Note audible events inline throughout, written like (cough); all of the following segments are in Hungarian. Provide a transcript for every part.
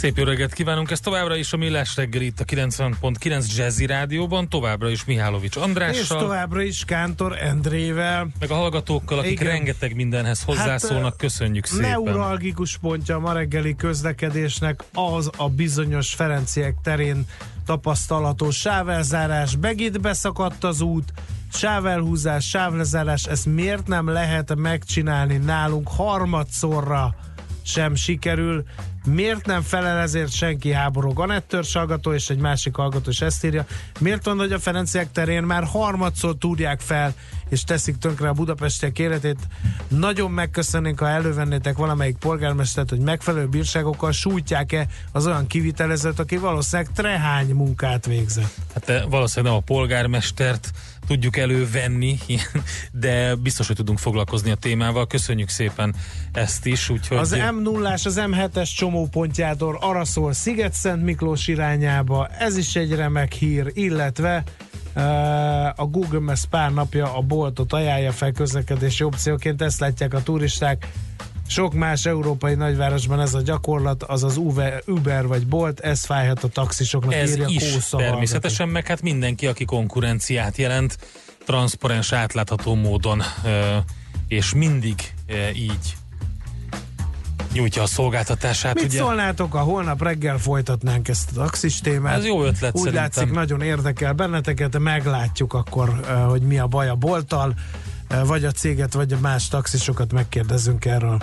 Szép jó reggelt kívánunk, ez továbbra is a Millás reggel itt a 90.9 Jazzy Rádióban, továbbra is Mihálovics Andrással. És továbbra is Kántor Endrével. Meg a hallgatókkal, akik Igen. rengeteg mindenhez hozzászólnak, hát, köszönjük szépen. Neuralgikus pontja a ma reggeli közlekedésnek az a bizonyos Ferenciek terén tapasztalható sávelzárás. Begit beszakadt az út, sávelhúzás, sávlezárás, ezt miért nem lehet megcsinálni nálunk harmadszorra sem sikerül. Miért nem felel ezért senki háború? Anett hallgató és egy másik hallgató is ezt írja. Miért van, hogy a Ferenciek terén már harmadszor túrják fel és teszik tönkre a budapestiek életét? Nagyon megköszönnénk, ha elővennétek valamelyik polgármestert, hogy megfelelő bírságokkal sújtják-e az olyan kivitelezőt, aki valószínűleg trehány munkát végzett. Hát valószínűleg nem a polgármestert tudjuk elővenni, (laughs) de biztos, hogy tudunk foglalkozni a témával. Köszönjük szépen ezt is. Úgyhogy... Az M0-ás, az M7-es csomópontjától arra szól Sziget-Szent Miklós irányába. Ez is egy remek hír, illetve a Google Maps pár napja a boltot ajánlja fel közlekedési opcióként, ezt látják a turisták. Sok más európai nagyvárosban ez a gyakorlat, az az Uber vagy Bolt, ez fájhat a taxisoknak. Ez írja is Kósza természetesen, hallgató. meg hát mindenki, aki konkurenciát jelent, transzparens, átlátható módon, és mindig így nyújtja a szolgáltatását. Mit ugye? szólnátok, ha holnap reggel folytatnánk ezt a taxis témát? Ez jó ötlet Úgy szerintem. látszik, nagyon érdekel benneteket, meglátjuk akkor, hogy mi a baj a bolttal, vagy a céget, vagy a más taxisokat megkérdezünk erről.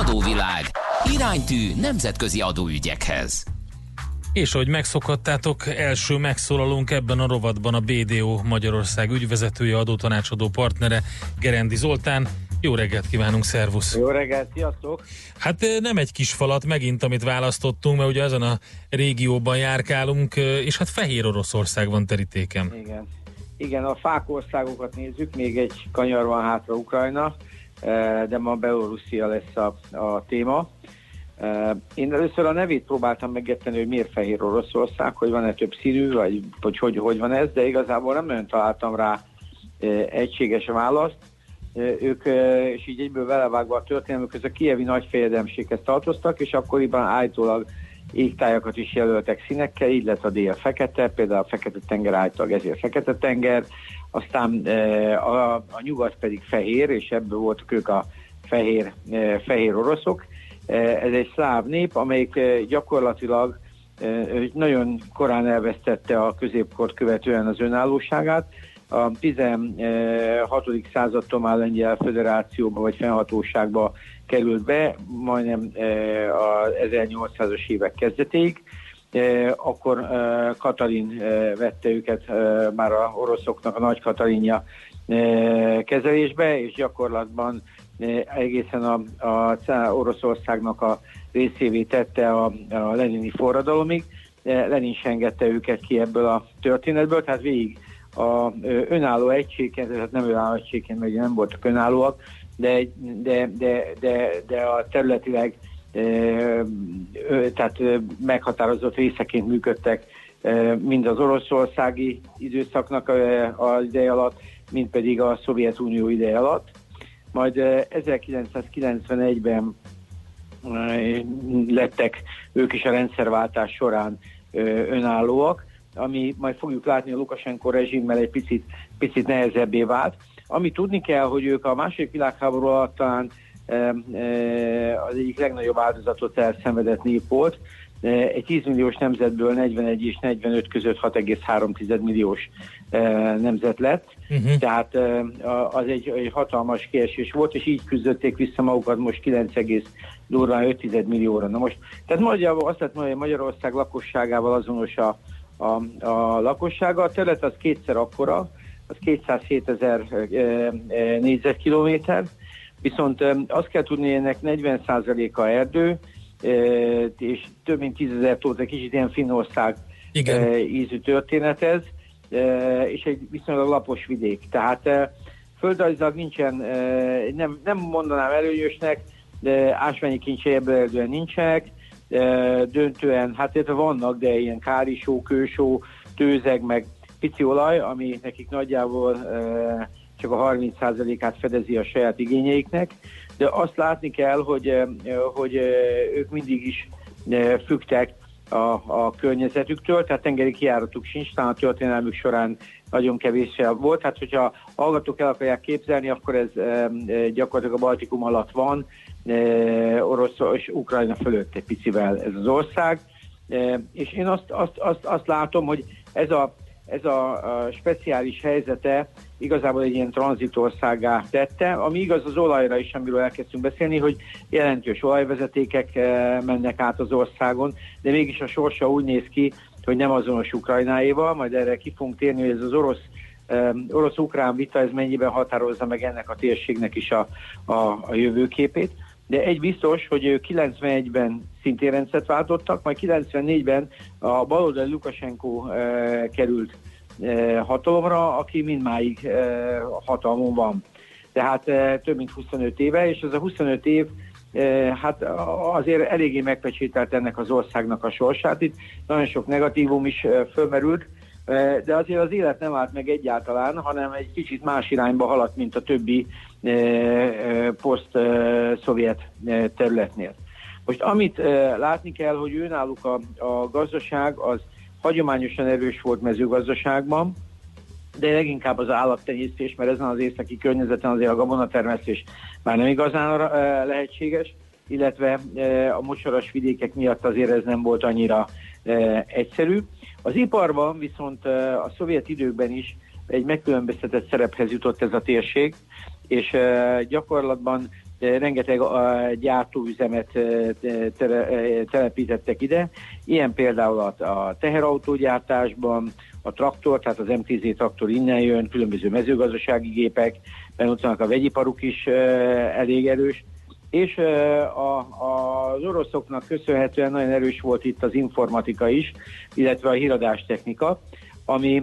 Adóvilág. Iránytű nemzetközi adóügyekhez. És ahogy megszokhattátok, első megszólalunk ebben a rovatban a BDO Magyarország ügyvezetője, adótanácsadó partnere Gerendi Zoltán. Jó reggelt kívánunk, szervusz! Jó reggelt, sziasztok! Hát nem egy kis falat megint, amit választottunk, mert ugye ezen a régióban járkálunk, és hát Fehér Oroszország van terítéken. Igen. Igen, a fák országokat nézzük, még egy kanyar van hátra Ukrajna, de ma Belorusszia lesz a, a téma. Én először a nevét próbáltam megérteni, hogy miért Fehér Oroszország, hogy van-e több színű, vagy hogy, hogy hogy van ez, de igazából nem nagyon találtam rá egységes választ. Ők, és így egyből velevágva a történelmük, a kievi nagyfejedelmséghez tartoztak, és akkoriban állítólag égtájakat is jelöltek színekkel, így lett a dél fekete, például a fekete tenger által ezért fekete tenger, aztán a, a nyugat pedig fehér, és ebből voltak ők a fehér, fehér oroszok. Ez egy szláv nép, amelyik gyakorlatilag nagyon korán elvesztette a középkort követően az önállóságát. A 16. századtól már Lengyel Föderációba vagy fennhatóságba került be, majdnem a 1800-as évek kezdetéig. Akkor Katalin vette őket már a oroszoknak a nagy Katalinja kezelésbe, és gyakorlatban egészen a, a Oroszországnak a részévé tette a, a lenini forradalomig. Lenin se engedte őket ki ebből a történetből, tehát végig a önálló egységként, tehát nem önálló egységként, mert nem voltak önállóak, de, de, de, de, de a területileg tehát meghatározott részeként működtek mind az oroszországi időszaknak az ideje alatt, mind pedig a Szovjetunió ideje alatt. Majd 1991-ben lettek ők is a rendszerváltás során önállóak, ami majd fogjuk látni a Lukasenko rezsimmel egy picit, picit nehezebbé vált. Ami tudni kell, hogy ők a második világháború alatt talán az egyik legnagyobb áldozatot elszenvedett nép volt. Egy 10 milliós nemzetből 41 és 45 között 6,3 milliós nemzet lett, uh-huh. tehát az egy, egy hatalmas kiesés volt, és így küzdötték vissza magukat most 9, durván 5 millióra. Na most, tehát magyarul azt lehet mondani, hogy Magyarország lakosságával azonos a, a, a lakossága, a terület az kétszer akkora, az 207 ezer négyzetkilométer, viszont azt kell tudni, ennek 40%-a erdő, és több mint 10 ezer tóta, kicsit ilyen Finnország Igen. ízű történet ez, és egy viszonylag lapos vidék. Tehát földrajzilag nincsen, nem, nem mondanám előnyösnek, de ásványi kincsei ebből nincsenek, döntően, hát illetve vannak, de ilyen kárisó, kősó, tőzeg, meg pici olaj, ami nekik nagyjából csak a 30%-át fedezi a saját igényeiknek, de azt látni kell, hogy, hogy ők mindig is fügtek a, a környezetüktől, tehát tengeri kiáratuk sincs, talán a történelmük során nagyon kevés volt. Hát, hogyha hallgatók el akarják képzelni, akkor ez gyakorlatilag a Baltikum alatt van, Orosz és Ukrajna fölött egy picivel ez az ország. És én azt, azt, azt, azt látom, hogy ez a, ez a, a speciális helyzete igazából egy ilyen tranzitországá tette, ami igaz az olajra is, amiről elkezdtünk beszélni, hogy jelentős olajvezetékek mennek át az országon, de mégis a sorsa úgy néz ki, hogy nem azonos Ukrajnáéval, majd erre ki fogunk térni, hogy ez az orosz orosz-ukrán vita, ez mennyiben határozza meg ennek a térségnek is a, a, a jövőképét. De egy biztos, hogy ők 91-ben szintén rendszert váltottak, majd 94-ben a baloldali Lukasenko e, került e, hatalomra, aki mindmáig hatalmon van. Tehát több mint 25 éve, és ez a 25 év hát azért eléggé megpecsételt ennek az országnak a sorsát. Itt nagyon sok negatívum is fölmerült, de azért az élet nem állt meg egyáltalán, hanem egy kicsit más irányba haladt, mint a többi poszt-szovjet területnél. Most amit látni kell, hogy őnáluk a, a gazdaság az hagyományosan erős volt mezőgazdaságban, de leginkább az állattenyésztés, mert ezen az északi környezeten azért a gabonatermesztés már nem igazán lehetséges, illetve a mocsaras vidékek miatt azért ez nem volt annyira egyszerű. Az iparban viszont a szovjet időkben is egy megkülönböztetett szerephez jutott ez a térség, és gyakorlatban rengeteg gyártóüzemet telepítettek ide, ilyen például a teherautógyártásban, a traktor, tehát az MTZ traktor innen jön, különböző mezőgazdasági gépek, mert ott vannak a vegyiparuk is elég erős, és a, a, az oroszoknak köszönhetően nagyon erős volt itt az informatika is, illetve a híradástechnika, ami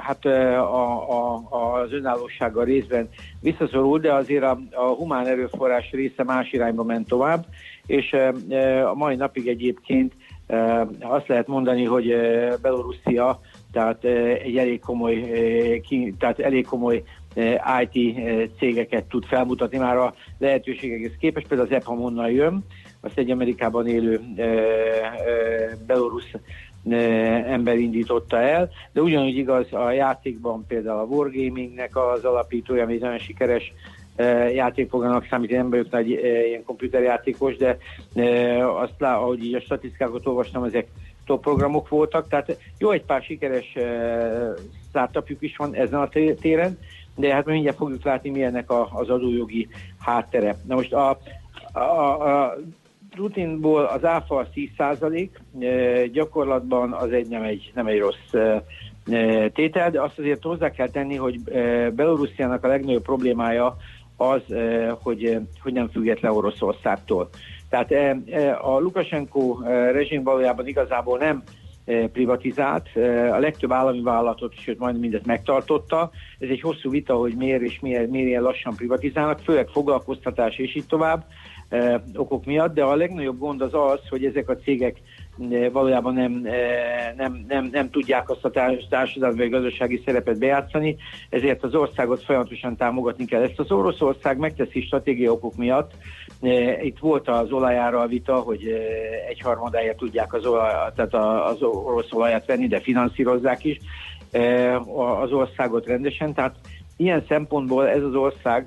hát a, a, az önállósággal részben visszaszorul, de azért a, a humán erőforrás része más irányba ment tovább, és a mai napig egyébként azt lehet mondani, hogy Belorusszia tehát egy elég komoly, tehát elég komoly IT cégeket tud felmutatni már a lehetőségekhez képest, például az EPAM onnan jön, azt egy Amerikában élő belorusz ember indította el, de ugyanúgy igaz a játékban például a Wargamingnek az alapítója, ami nagyon sikeres játékfoganak számít, én nem vagyok nagy ilyen komputerjátékos, de azt lá, ahogy így a statisztikákat olvastam, ezek top programok voltak, tehát jó egy pár sikeres startupjuk is van ezen a téren, de hát mindjárt fogjuk látni, milyennek a, az adójogi háttere. Na most a, a, a rutinból az áfa 10%, gyakorlatban az egy nem egy, nem egy rossz tétel, de azt azért hozzá kell tenni, hogy Belorussziának a legnagyobb problémája az, hogy, hogy nem független Oroszországtól. Tehát a Lukasenko rezsim valójában igazából nem privatizált, a legtöbb állami vállalatot, sőt majdnem mindet megtartotta. Ez egy hosszú vita, hogy miért és miért, miért ilyen lassan privatizálnak, főleg foglalkoztatás és így tovább okok miatt, de a legnagyobb gond az az, hogy ezek a cégek valójában nem, nem, nem, nem tudják azt a társadalmi vagy gazdasági szerepet bejátszani, ezért az országot folyamatosan támogatni kell. Ezt az Oroszország megteszi stratégiai okok miatt. Itt volt az olajára a vita, hogy egyharmadáját tudják az, olaj, tehát az orosz olajat venni, de finanszírozzák is az országot rendesen. Tehát ilyen szempontból ez az ország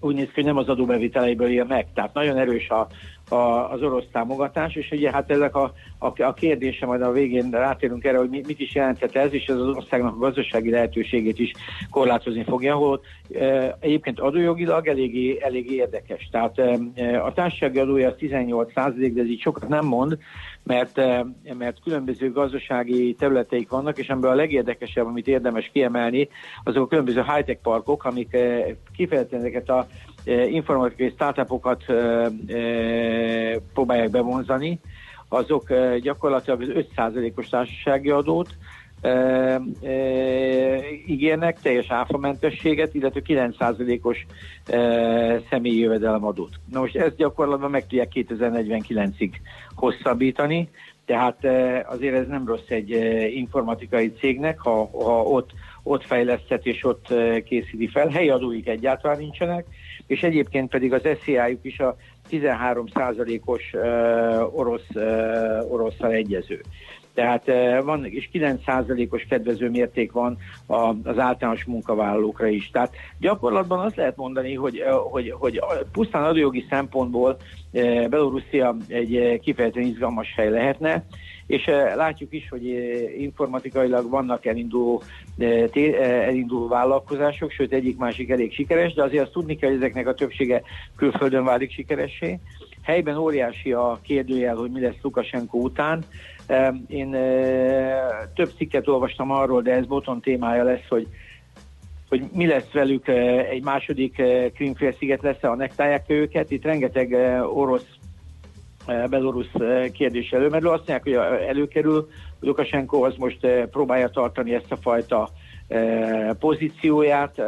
úgy néz ki, hogy nem az adóbeviteleiből él meg. Tehát nagyon erős a, a, az orosz támogatás, és ugye hát ezek a, a, a kérdése, majd a végén rátérünk erre, hogy mit is jelenthet ez, és ez az országnak a gazdasági lehetőségét is korlátozni fogja, ahol e, egyébként adójogilag eléggé, eléggé érdekes. Tehát e, a társasági adója 18% de ez így sokat nem mond, mert, e, mert különböző gazdasági területeik vannak, és ebből a legérdekesebb, amit érdemes kiemelni, azok a különböző high-tech parkok, amik e, kifejezetten ezeket a informatikai startupokat próbálják bevonzani, azok gyakorlatilag az 5%-os társasági adót ígérnek, teljes áfamentességet, illetve 9%-os személyi jövedelemadót. Na most ezt gyakorlatban meg tudják 2049-ig hosszabbítani, tehát azért ez nem rossz egy informatikai cégnek, ha, ha ott, ott fejlesztett és ott készíti fel. Helyi adóik egyáltalán nincsenek, és egyébként pedig az SZIA-juk is a 13%-os orosz, oroszsal egyező. Tehát van, és 9%-os kedvező mérték van az általános munkavállalókra is. Tehát gyakorlatban azt lehet mondani, hogy, hogy, hogy pusztán adójogi szempontból Belorusszia egy kifejezetten izgalmas hely lehetne, és látjuk is, hogy informatikailag vannak elinduló, elinduló vállalkozások, sőt egyik-másik elég sikeres, de azért azt tudni kell, hogy ezeknek a többsége külföldön válik sikeressé. Helyben óriási a kérdőjel, hogy mi lesz Lukasenko után. Én több cikket olvastam arról, de ez boton témája lesz, hogy hogy mi lesz velük, egy második Krimfélsziget lesz ha nektálják őket. Itt rengeteg orosz belorusz kérdés előmerül. Azt mondják, hogy előkerül, Lukashenko az most próbálja tartani ezt a fajta pozícióját,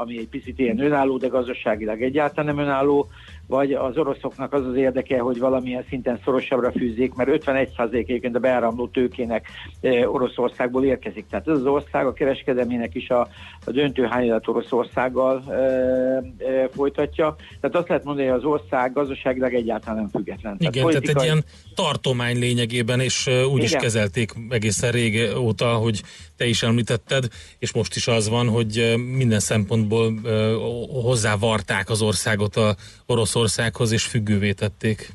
ami egy picit ilyen önálló, de gazdaságilag egyáltalán nem önálló vagy az oroszoknak az az érdeke, hogy valamilyen szinten szorosabbra fűzzék, mert 51% egyébként a beáramló tőkének e, Oroszországból érkezik. Tehát ez az ország a kereskedelmének is a, a döntő hányadat Oroszországgal e, e, folytatja. Tehát azt lehet mondani, hogy az ország gazdaságilag egyáltalán nem független. Igen, tehát, politikai... tehát egy ilyen tartomány lényegében, és uh, úgy Igen. is kezelték egészen régóta, hogy te is említetted, és most is az van, hogy minden szempontból hozzávarták az országot a Oroszországhoz, és függővé tették.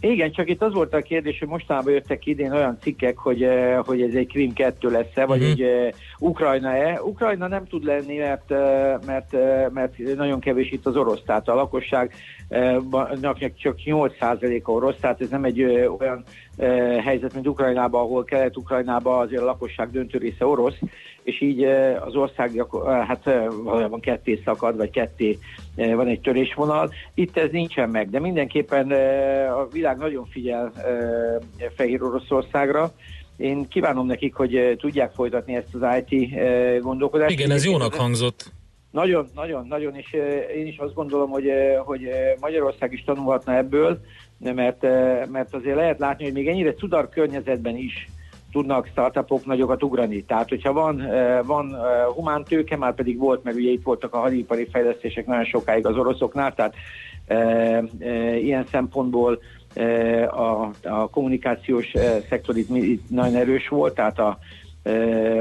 Igen, csak itt az volt a kérdés, hogy mostanában jöttek idén olyan cikkek, hogy, eh, hogy ez egy Krim 2 lesz-e, vagy uh-huh. egy uh, Ukrajna-e. Ukrajna nem tud lenni, mert, mert, mert nagyon kevés itt az orosz, tehát a lakosság csak 8%-a orosz, tehát ez nem egy olyan helyzet, mint Ukrajnában, ahol Kelet-Ukrajnában azért a lakosság döntő része orosz, és így az ország hát valójában ketté szakad, vagy ketté van egy törésvonal. Itt ez nincsen meg, de mindenképpen a világ nagyon figyel Fehér Oroszországra, én kívánom nekik, hogy tudják folytatni ezt az IT gondolkodást. Igen, ez jónak hangzott. Nagyon, nagyon, nagyon, és én is azt gondolom, hogy, hogy Magyarország is tanulhatna ebből, mert, mert azért lehet látni, hogy még ennyire cudar környezetben is tudnak startupok nagyokat ugrani. Tehát, hogyha van, van humán tőke, már pedig volt, mert ugye itt voltak a hadipari fejlesztések nagyon sokáig az oroszoknál, tehát e, e, ilyen szempontból a, a kommunikációs szektor itt, nagyon erős volt, tehát a,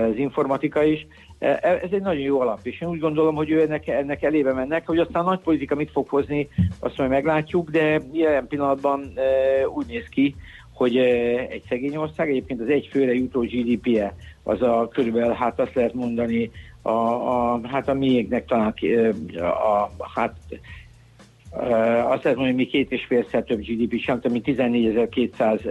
az informatika is. Ez egy nagyon jó alap, és én úgy gondolom, hogy ő ennek, ennek elébe mennek, hogy aztán a nagy politika mit fog hozni, azt majd meglátjuk, de jelen pillanatban úgy néz ki, hogy egy szegény ország, egyébként az egy főre jutó GDP-je, az a körülbelül, hát azt lehet mondani, a, a, hát a miénknek talán a, a, hát azt lehet mondani, hogy mi két és félszer több GDP sem, mint 14.200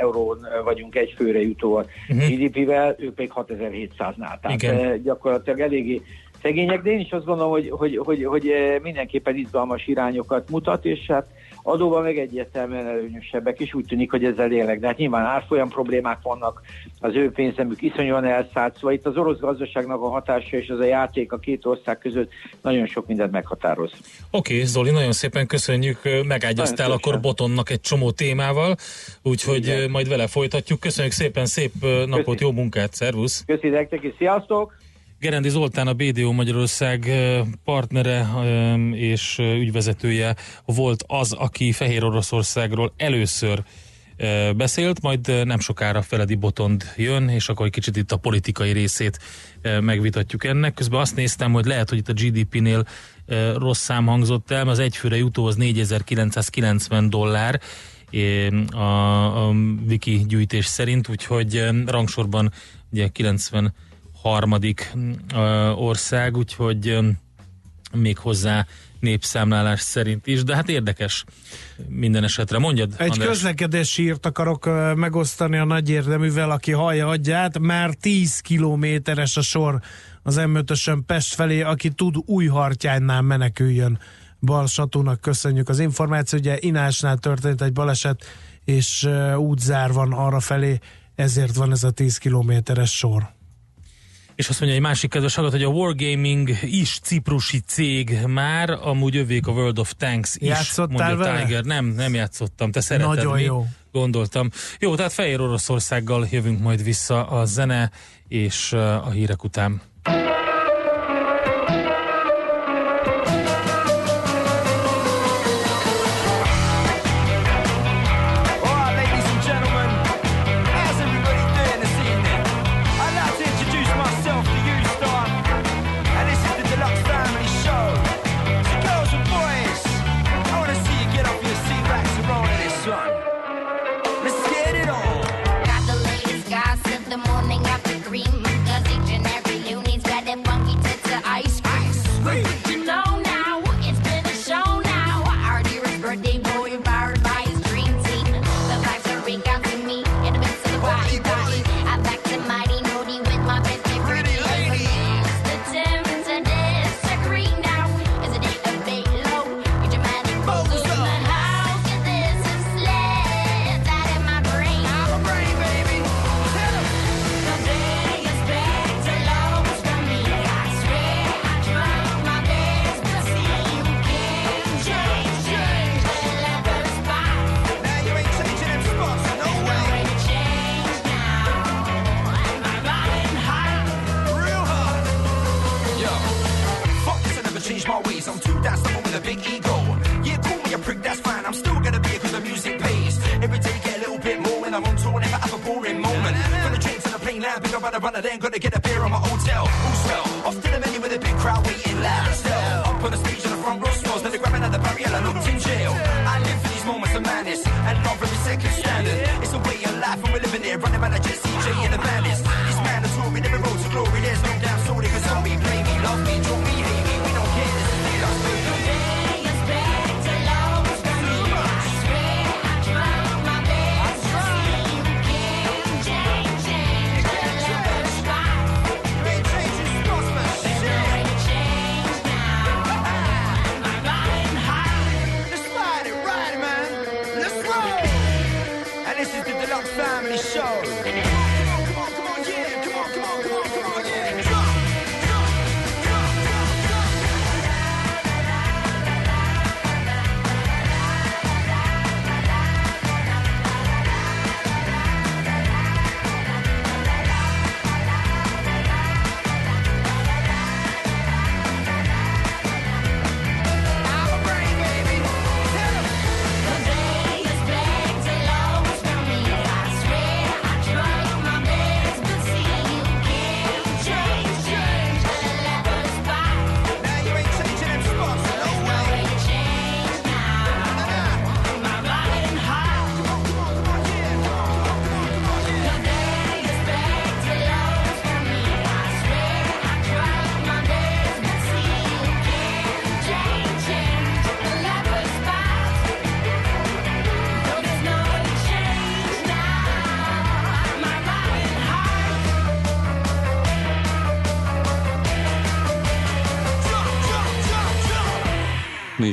eurón vagyunk egy főre jutó uh-huh. Mhm. GDP-vel, ők pedig 6.700-nál. Tehát Igen. gyakorlatilag eléggé szegények, de én is azt gondolom, hogy, hogy, hogy, hogy mindenképpen izgalmas irányokat mutat, és hát adóban meg egyértelműen előnyösebbek, és úgy tűnik, hogy ezzel élek. De hát nyilván árfolyam problémák vannak, az ő pénzemük iszonyúan elszállt, szóval itt az orosz gazdaságnak a hatása és az a játék a két ország között nagyon sok mindent meghatároz. Oké, okay, Zoli, nagyon szépen köszönjük, megágyaztál akkor Botonnak egy csomó témával, úgyhogy Igen. majd vele folytatjuk. Köszönjük szépen, szép napot, Köszi. jó munkát, szervusz! Köszönjük neki, sziasztok! Gerendi Zoltán a BDO Magyarország partnere és ügyvezetője volt az, aki Fehér Oroszországról először beszélt, majd nem sokára Feledi Botond jön, és akkor egy kicsit itt a politikai részét megvitatjuk ennek. Közben azt néztem, hogy lehet, hogy itt a GDP-nél rossz szám hangzott el, az egyfőre jutó az 4990 dollár, a, a wiki gyűjtés szerint, úgyhogy rangsorban ugye 93. ország, úgyhogy még hozzá népszámlálás szerint is, de hát érdekes minden esetre. Mondjad, Egy András. közlekedési írt akarok megosztani a nagy érdeművel, aki hallja adját, már 10 kilométeres a sor az m Pest felé, aki tud új hartyánynál meneküljön. Balsatónak köszönjük az információt, ugye Inásnál történt egy baleset, és útzár van arra felé, ezért van ez a 10 kilométeres sor. És azt mondja egy másik kedves hallgat, hogy a Wargaming is ciprusi cég már, amúgy övék a World of Tanks is. Játszottál mondja vele? Tiger. Nem, nem játszottam, te szereted Nagyon mi? jó. Gondoltam. Jó, tehát Fehér Oroszországgal jövünk majd vissza a zene és a hírek után. And this is the Deluxe Family Show.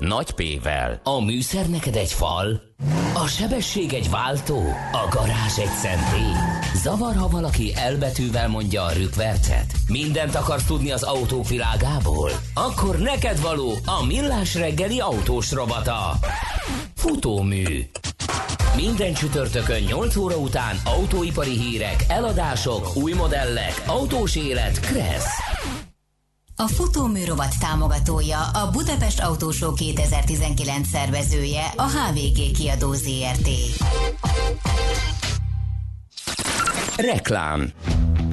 nagy P-vel. A műszer neked egy fal, a sebesség egy váltó, a garázs egy szentély. Zavar, ha valaki elbetűvel mondja a rükvercet. Mindent akarsz tudni az autók világából? Akkor neked való a millás reggeli autós robata. Futómű. Minden csütörtökön 8 óra után autóipari hírek, eladások, új modellek, autós élet, kressz. A futóműrovat támogatója a Budapest Autósó 2019 szervezője a HVG kiadó ZRT. Reklám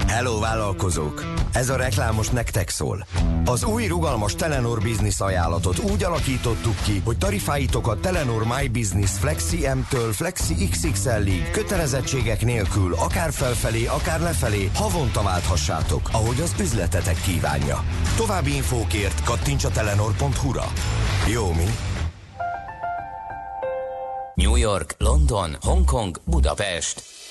Hello vállalkozók! Ez a reklám most nektek szól. Az új rugalmas Telenor Business ajánlatot úgy alakítottuk ki, hogy tarifáitok a Telenor My Business Flexi M-től Flexi XXL-ig kötelezettségek nélkül akár felfelé, akár lefelé havonta válthassátok, ahogy az üzletetek kívánja. További infókért kattints a telenor.hu-ra. Jó, mi? New York, London, Hongkong, Budapest.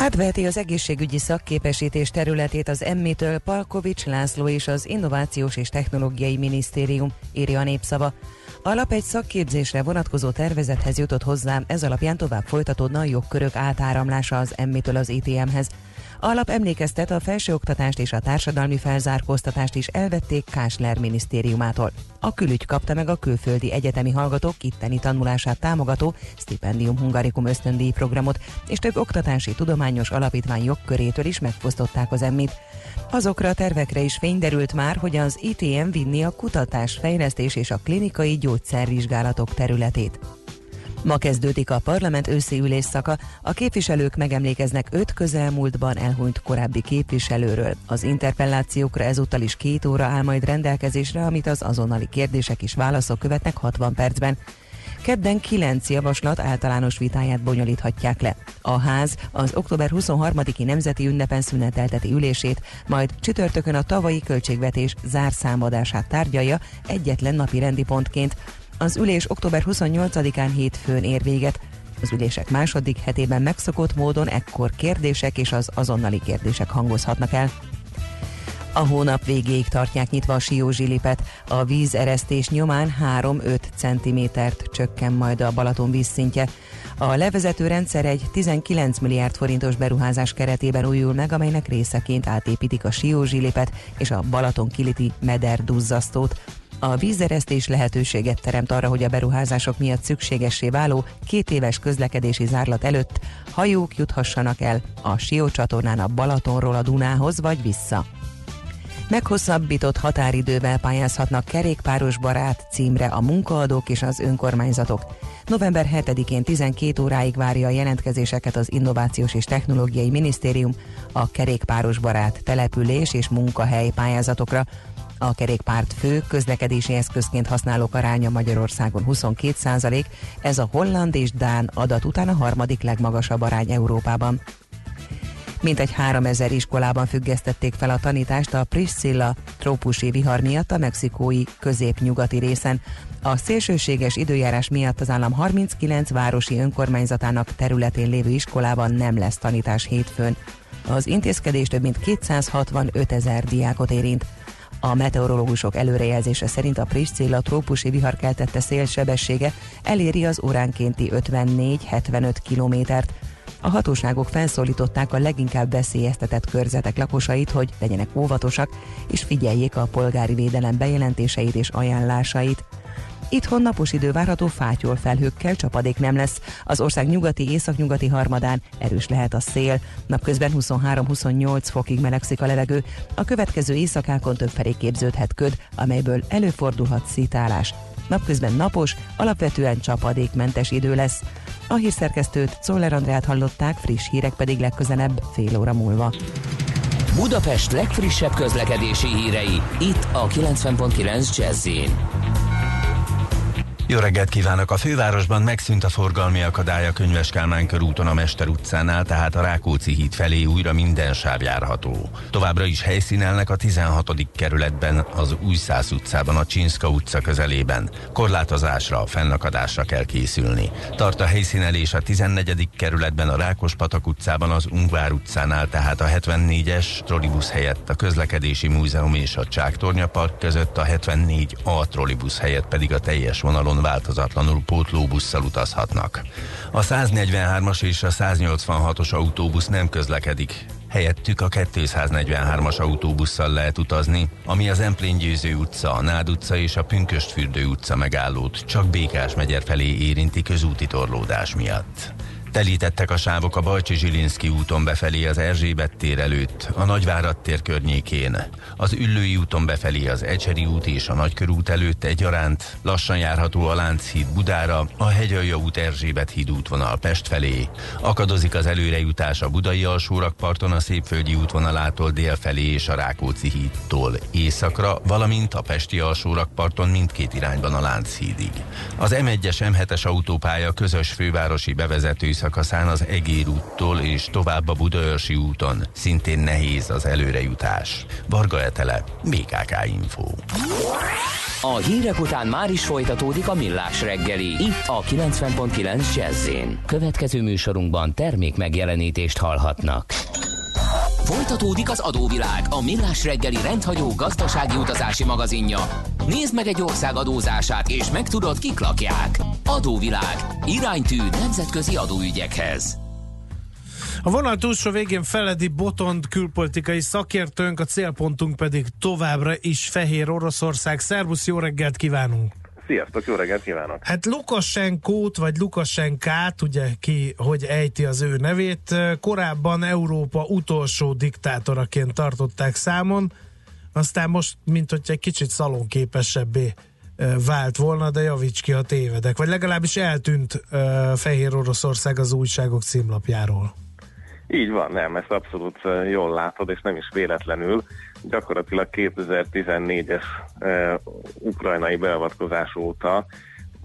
Átveheti az egészségügyi szakképesítés területét az Emmitől Palkovics László és az Innovációs és Technológiai Minisztérium, írja a népszava. A lap egy szakképzésre vonatkozó tervezethez jutott hozzám, ez alapján tovább folytatódna a jogkörök átáramlása az Emmitől az ITM-hez. Alap emlékeztet a felsőoktatást és a társadalmi felzárkóztatást is elvették Kásler minisztériumától. A külügy kapta meg a külföldi egyetemi hallgatók itteni tanulását támogató Stipendium Hungarikum ösztöndíj programot, és több oktatási tudományos alapítvány jogkörétől is megfosztották az emmit. Azokra a tervekre is fényderült már, hogy az ITM vinni a kutatás, fejlesztés és a klinikai gyógyszervizsgálatok területét. Ma kezdődik a parlament őszi ülésszaka, a képviselők megemlékeznek öt közelmúltban elhunyt korábbi képviselőről. Az interpellációkra ezúttal is két óra áll majd rendelkezésre, amit az azonnali kérdések és válaszok követnek 60 percben. Kedden kilenc javaslat általános vitáját bonyolíthatják le. A ház az október 23-i nemzeti ünnepen szünetelteti ülését, majd csütörtökön a tavalyi költségvetés zárszámadását tárgyalja egyetlen napi rendi pontként, az ülés október 28-án hétfőn ér véget. Az ülések második hetében megszokott módon ekkor kérdések és az azonnali kérdések hangozhatnak el. A hónap végéig tartják nyitva a siózsilipet. A vízeresztés nyomán 3-5 cm csökken majd a Balaton vízszintje. A levezető rendszer egy 19 milliárd forintos beruházás keretében újul meg, amelynek részeként átépítik a siózsilipet és a Balaton kiliti meder duzzasztót. A vízeresztés lehetőséget teremt arra, hogy a beruházások miatt szükségessé váló két éves közlekedési zárlat előtt hajók juthassanak el a Sió csatornán a Balatonról a Dunához vagy vissza. Meghosszabbított határidővel pályázhatnak kerékpáros barát címre a munkaadók és az önkormányzatok. November 7-én 12 óráig várja a jelentkezéseket az Innovációs és Technológiai Minisztérium a kerékpáros barát település és munkahely pályázatokra, a kerékpárt fő közlekedési eszközként használók aránya Magyarországon 22 százalék, ez a holland és dán adat után a harmadik legmagasabb arány Európában. Mintegy 3000 iskolában függesztették fel a tanítást a Priscilla trópusi vihar miatt a mexikói középnyugati részen. A szélsőséges időjárás miatt az állam 39 városi önkormányzatának területén lévő iskolában nem lesz tanítás hétfőn. Az intézkedés több mint 265 ezer diákot érint. A meteorológusok előrejelzése szerint a Priscilla trópusi vihar keltette szélsebessége eléri az óránkénti 54-75 kilométert. A hatóságok felszólították a leginkább veszélyeztetett körzetek lakosait, hogy legyenek óvatosak és figyeljék a polgári védelem bejelentéseit és ajánlásait. Itthon napos idő várható fátyol felhőkkel, csapadék nem lesz. Az ország nyugati, északnyugati harmadán erős lehet a szél. Napközben 23-28 fokig melegszik a levegő. A következő éjszakákon felé képződhet köd, amelyből előfordulhat szítálás. Napközben napos, alapvetően csapadékmentes idő lesz. A hírszerkesztőt Szoller Andrát hallották, friss hírek pedig legközelebb fél óra múlva. Budapest legfrissebb közlekedési hírei, itt a 90.9 jazz jó reggelt kívánok! A fővárosban megszűnt a forgalmi akadály a Könyves Kálmán körúton a Mester utcánál, tehát a Rákóczi híd felé újra minden sáv járható. Továbbra is helyszínelnek a 16. kerületben, az Újszász utcában, a Csinszka utca közelében. Korlátozásra, fennakadásra kell készülni. Tart a helyszínelés a 14. kerületben, a Rákospatak utcában, az Ungvár utcánál, tehát a 74-es trollibusz helyett a Közlekedési Múzeum és a Csáktornya Park között, a 74A trollibusz helyett pedig a teljes vonalon változatlanul pótlóbusszal utazhatnak. A 143-as és a 186-os autóbusz nem közlekedik, Helyettük a 243-as autóbusszal lehet utazni, ami az Emplén-Győző utca, a Nád utca és a Pünköstfürdő utca megállót csak Békás megyer felé érinti közúti torlódás miatt. Telítettek a sávok a Bajcsi Zsilinszki úton befelé az Erzsébet tér előtt, a Nagyvárad tér környékén, az Üllői úton befelé az Ecseri út és a Nagykörút előtt egyaránt, lassan járható a Lánchíd Budára, a Hegyalja út Erzsébet híd útvonal Pest felé, akadozik az előrejutás a Budai alsórakparton a Szépföldi útvonalától dél felé és a Rákóczi hídtól északra, valamint a Pesti alsórakparton mindkét irányban a Lánchídig. Az M1-es M7-es autópálya közös fővárosi bevezető szakaszán az Egér úttól és tovább a Budaörsi úton szintén nehéz az előrejutás. Varga Etele, BKK Info. A hírek után már is folytatódik a millás reggeli, itt a 90.9 jazz Következő műsorunkban termék megjelenítést hallhatnak. Folytatódik az adóvilág, a millás reggeli rendhagyó gazdasági utazási magazinja. Nézd meg egy ország adózását, és megtudod, kik lakják. Adóvilág. Iránytű nemzetközi adóügyekhez. A vonal túlsó végén Feledi Botond külpolitikai szakértőnk, a célpontunk pedig továbbra is Fehér Oroszország. Szervusz, jó reggelt kívánunk! Sziasztok, jó reggelt kívánok! Hát Lukasenkót, vagy Lukasenkát, ugye ki, hogy ejti az ő nevét, korábban Európa utolsó diktátoraként tartották számon, aztán most, mint hogy egy kicsit szalonképesebbé vált volna, de javíts ki, ha tévedek. Vagy legalábbis eltűnt uh, Fehér Oroszország az újságok címlapjáról. Így van, nem, ezt abszolút jól látod, és nem is véletlenül. Gyakorlatilag 2014-es uh, ukrajnai beavatkozás óta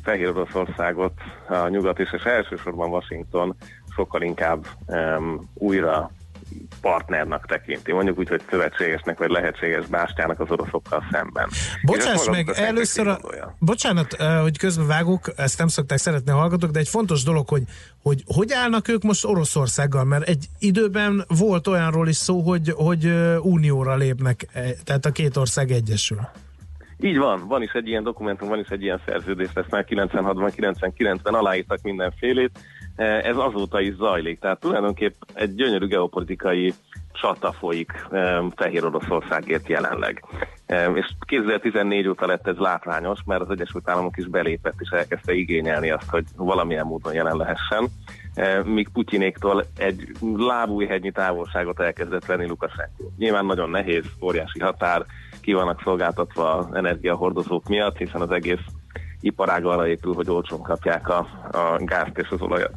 Fehér Oroszországot a nyugat és, és elsősorban Washington sokkal inkább um, újra partnernak tekinti, mondjuk úgy, hogy szövetségesnek vagy lehetséges bástyának az oroszokkal szemben. Bocsáss meg, először a, bocsánat, hogy közben vágok, ezt nem szokták szeretni a hallgatók, de egy fontos dolog, hogy, hogy hogy állnak ők most Oroszországgal, mert egy időben volt olyanról is szó, hogy, hogy unióra lépnek, e, tehát a két ország egyesül. Így van, van is egy ilyen dokumentum, van is egy ilyen szerződés, ezt már 96-ban, 99-ben aláírtak mindenfélét, ez azóta is zajlik, tehát tulajdonképp egy gyönyörű geopolitikai csata folyik Fehér Oroszországért jelenleg. És 2014 óta lett ez látványos, mert az Egyesült Államok is belépett és elkezdte igényelni azt, hogy valamilyen módon jelen lehessen, míg Putyinéktól egy lábújhegynyi távolságot elkezdett venni Lukasenko. Nyilván nagyon nehéz, óriási határ, ki vannak szolgáltatva energiahordozók miatt, hiszen az egész iparág arra épül, hogy olcsón kapják a, a gázt és az olajat.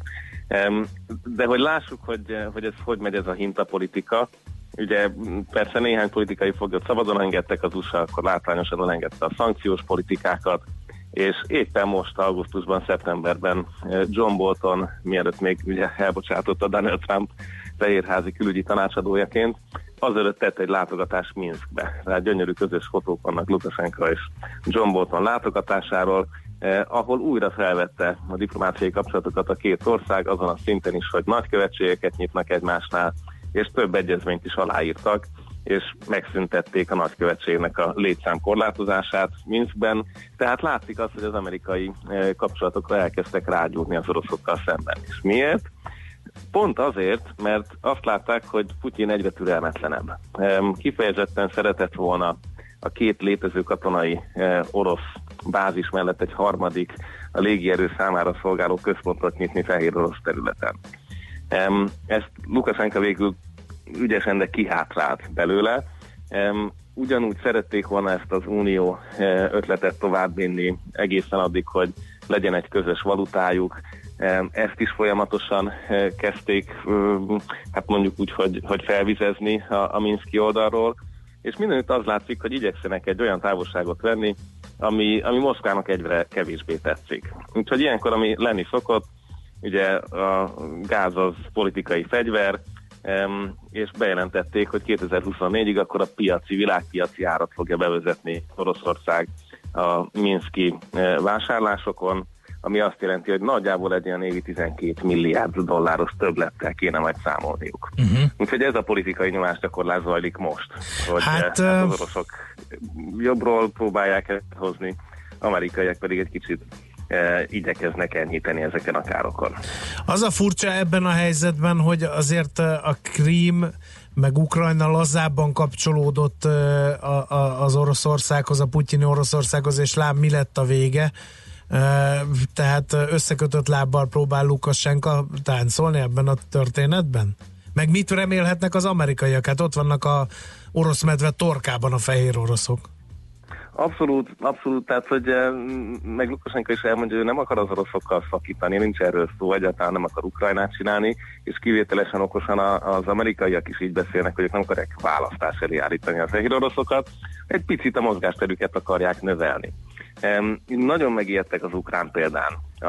De hogy lássuk, hogy, hogy ez hogy megy ez a hintapolitika, Ugye persze néhány politikai foglyot szabadon engedtek az USA, akkor látványosan elengedte a szankciós politikákat, és éppen most augusztusban, szeptemberben eh, John Bolton, mielőtt még ugye elbocsátotta Donald Trump fehérházi külügyi tanácsadójaként, azelőtt tett egy látogatás Minskbe. Tehát gyönyörű közös fotók vannak Lukashenko és John Bolton látogatásáról, eh, ahol újra felvette a diplomáciai kapcsolatokat a két ország, azon a szinten is, hogy nagykövetségeket nyitnak egymásnál, és több egyezményt is aláírtak, és megszüntették a nagykövetségnek a létszám korlátozását Minskben. Tehát látszik azt, hogy az amerikai eh, kapcsolatokra elkezdtek rágyúrni az oroszokkal szemben. És miért? Pont azért, mert azt látták, hogy Putyin egyre türelmetlenebb. Kifejezetten szeretett volna a két létező katonai eh, orosz bázis mellett egy harmadik a légierő számára szolgáló központot nyitni Fehér Orosz területen. Ezt Lukasenka végül ügyesen, de kihátrált belőle. Ugyanúgy szerették volna ezt az unió ötletet továbbvinni egészen addig, hogy legyen egy közös valutájuk, ezt is folyamatosan kezdték, hát mondjuk úgy, hogy, hogy felvizezni a, a Minszki oldalról, és mindenütt az látszik, hogy igyekszenek egy olyan távolságot venni, ami, ami Moszkvának egyre kevésbé tetszik. Úgyhogy ilyenkor, ami lenni szokott, ugye a gáz az politikai fegyver, és bejelentették, hogy 2024-ig akkor a piaci, világpiaci árat fogja bevezetni Oroszország a Minszki vásárlásokon, ami azt jelenti, hogy nagyjából egy ilyen évi 12 milliárd dolláros többlettel kéne majd számolniuk. Uh-huh. Úgyhogy ez a politikai nyomásgyakorlás zajlik most, hogy hát, hát az oroszok jobbról próbálják hozni, amerikaiak pedig egy kicsit e, igyekeznek enyhíteni ezeken a károkon. Az a furcsa ebben a helyzetben, hogy azért a Krím meg Ukrajna lazábban kapcsolódott az Oroszországhoz, a putyini Oroszországhoz, és lám mi lett a vége tehát összekötött lábbal próbál Lukasenka táncolni ebben a történetben? Meg mit remélhetnek az amerikaiak? Hát ott vannak a orosz medve torkában a fehér oroszok. Abszolút, abszolút, tehát hogy meg Lukasenka is elmondja, hogy ő nem akar az oroszokkal szakítani, nincs erről szó, egyáltalán nem akar Ukrajnát csinálni, és kivételesen okosan az amerikaiak is így beszélnek, hogy ők nem akarják választás elé állítani a fehér oroszokat, egy picit a mozgásterüket akarják növelni. Nagyon megijedtek az ukrán példán a,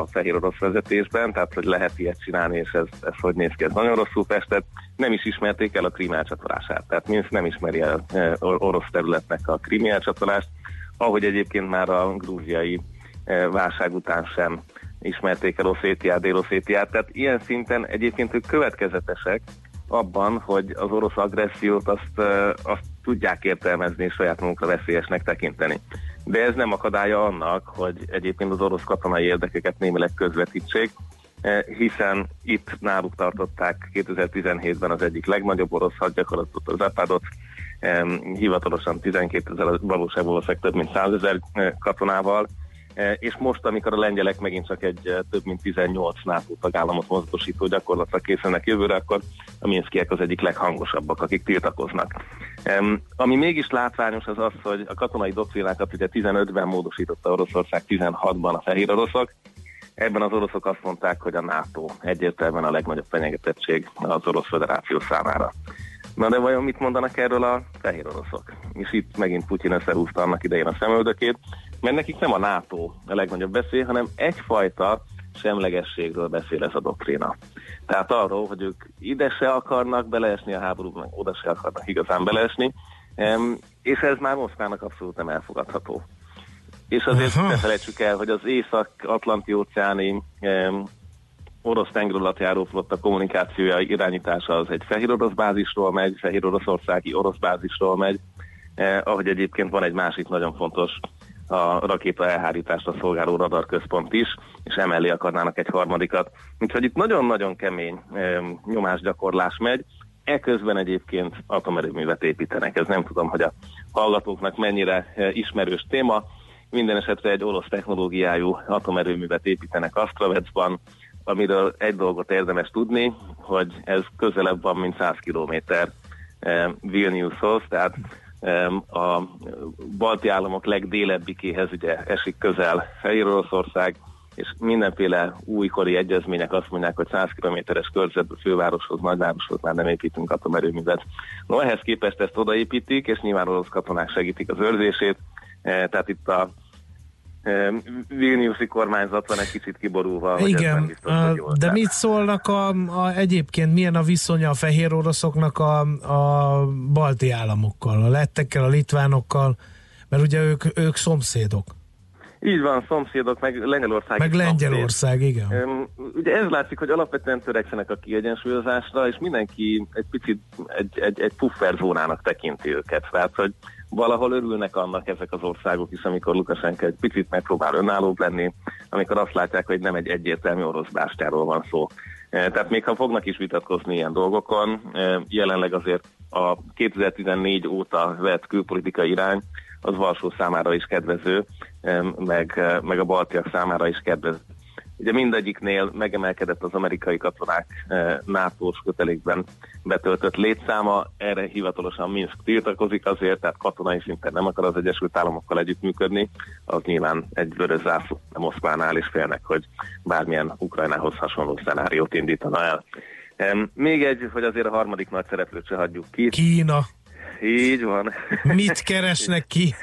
a fehér orosz vezetésben, tehát hogy lehet ilyet csinálni, és ez, ez hogy néz ki, ez nagyon rosszul festett. Nem is ismerték el a krím elcsatolását, tehát Minsk nem ismeri el e, orosz területnek a krím elcsatolást, ahogy egyébként már a grúziai e, válság után sem ismerték el Oszétiát, Dél-Oszétiát, tehát ilyen szinten egyébként ők következetesek abban, hogy az orosz agressziót azt, e, azt tudják értelmezni és saját magunkra veszélyesnek tekinteni de ez nem akadálya annak, hogy egyébként az orosz katonai érdekeket némileg közvetítsék, eh, hiszen itt náluk tartották 2017-ben az egyik legnagyobb orosz hadgyakorlatot, az Apadot, hivatalosan 12 ezer, valóságban valószínűleg több mint 100 ezer eh, katonával, és most, amikor a lengyelek megint csak egy több mint 18 NATO tagállamot mozgosító gyakorlatra készülnek jövőre, akkor a minszkiek az egyik leghangosabbak, akik tiltakoznak. Um, ami mégis látványos az az, hogy a katonai doktrinákat ugye 15-ben módosította Oroszország, 16-ban a fehér oroszok. Ebben az oroszok azt mondták, hogy a NATO egyértelműen a legnagyobb fenyegetettség az Orosz Föderáció számára. Na de vajon mit mondanak erről a fehér oroszok? És itt megint Putyin összehúzta annak idején a szemöldökét, mert nekik nem a NATO a legnagyobb veszély, hanem egyfajta semlegességről beszél ez a doktrína. Tehát arról, hogy ők ide se akarnak beleesni a háborúban, oda se akarnak igazán beleesni, és ez már Moszkvának abszolút nem elfogadható. És azért ne felejtsük el, hogy az észak-atlanti óceáni orosz tengeralattjáró flotta kommunikációja, irányítása az egy fehér orosz bázisról megy, fehér oroszországi orosz bázisról megy, eh, ahogy egyébként van egy másik nagyon fontos a rakéta elhárításra szolgáló radarközpont is, és emellé akarnának egy harmadikat. Úgyhogy itt nagyon-nagyon kemény nyomásgyakorlás megy, Eközben egyébként atomerőművet építenek. Ez nem tudom, hogy a hallgatóknak mennyire e, ismerős téma. Minden esetre egy orosz technológiájú atomerőművet építenek Astravecban, amiről egy dolgot érdemes tudni, hogy ez közelebb van, mint 100 kilométer e, Vilniushoz, tehát a balti államok legdélebbikéhez ugye esik közel Fehér Oroszország, és mindenféle újkori egyezmények azt mondják, hogy 100 kilométeres körzetben fővároshoz, nagyvároshoz már nem építünk atomerőművet. No, ehhez képest ezt odaépítik, és nyilván orosz katonák segítik az őrzését, e, tehát itt a Vilniuszi kormányzat van egy kicsit kiborulva. Igen, biztos, de mit szólnak a, a, egyébként, milyen a viszonya a fehér oroszoknak a, a balti államokkal, a lettekkel, a litvánokkal, mert ugye ők, ők szomszédok. Így van, szomszédok, meg Lengyelország. Meg Lengyelország, igen. Ugye ez látszik, hogy alapvetően törekszenek a kiegyensúlyozásra, és mindenki egy picit egy, egy, egy pufferzónának tekinti őket. Tehát, hogy valahol örülnek annak ezek az országok is, amikor Lukasenko egy picit megpróbál önállóbb lenni, amikor azt látják, hogy nem egy egyértelmű orosz bástyáról van szó. E, tehát még ha fognak is vitatkozni ilyen dolgokon, e, jelenleg azért a 2014 óta vett külpolitikai irány az Varsó számára is kedvező, meg, meg a baltiak számára is kedvező. Ugye mindegyiknél megemelkedett az amerikai katonák nato kötelékben betöltött létszáma, erre hivatalosan Minsk tiltakozik azért, tehát katonai szinten nem akar az Egyesült Államokkal együttműködni, az nyilván egy vörös zászló Moszkvánál is félnek, hogy bármilyen Ukrajnához hasonló szenáriót indítana el. Még egy, hogy azért a harmadik nagy szereplőt se hagyjuk ki. Kína. Így van. (laughs) Mit keresnek ki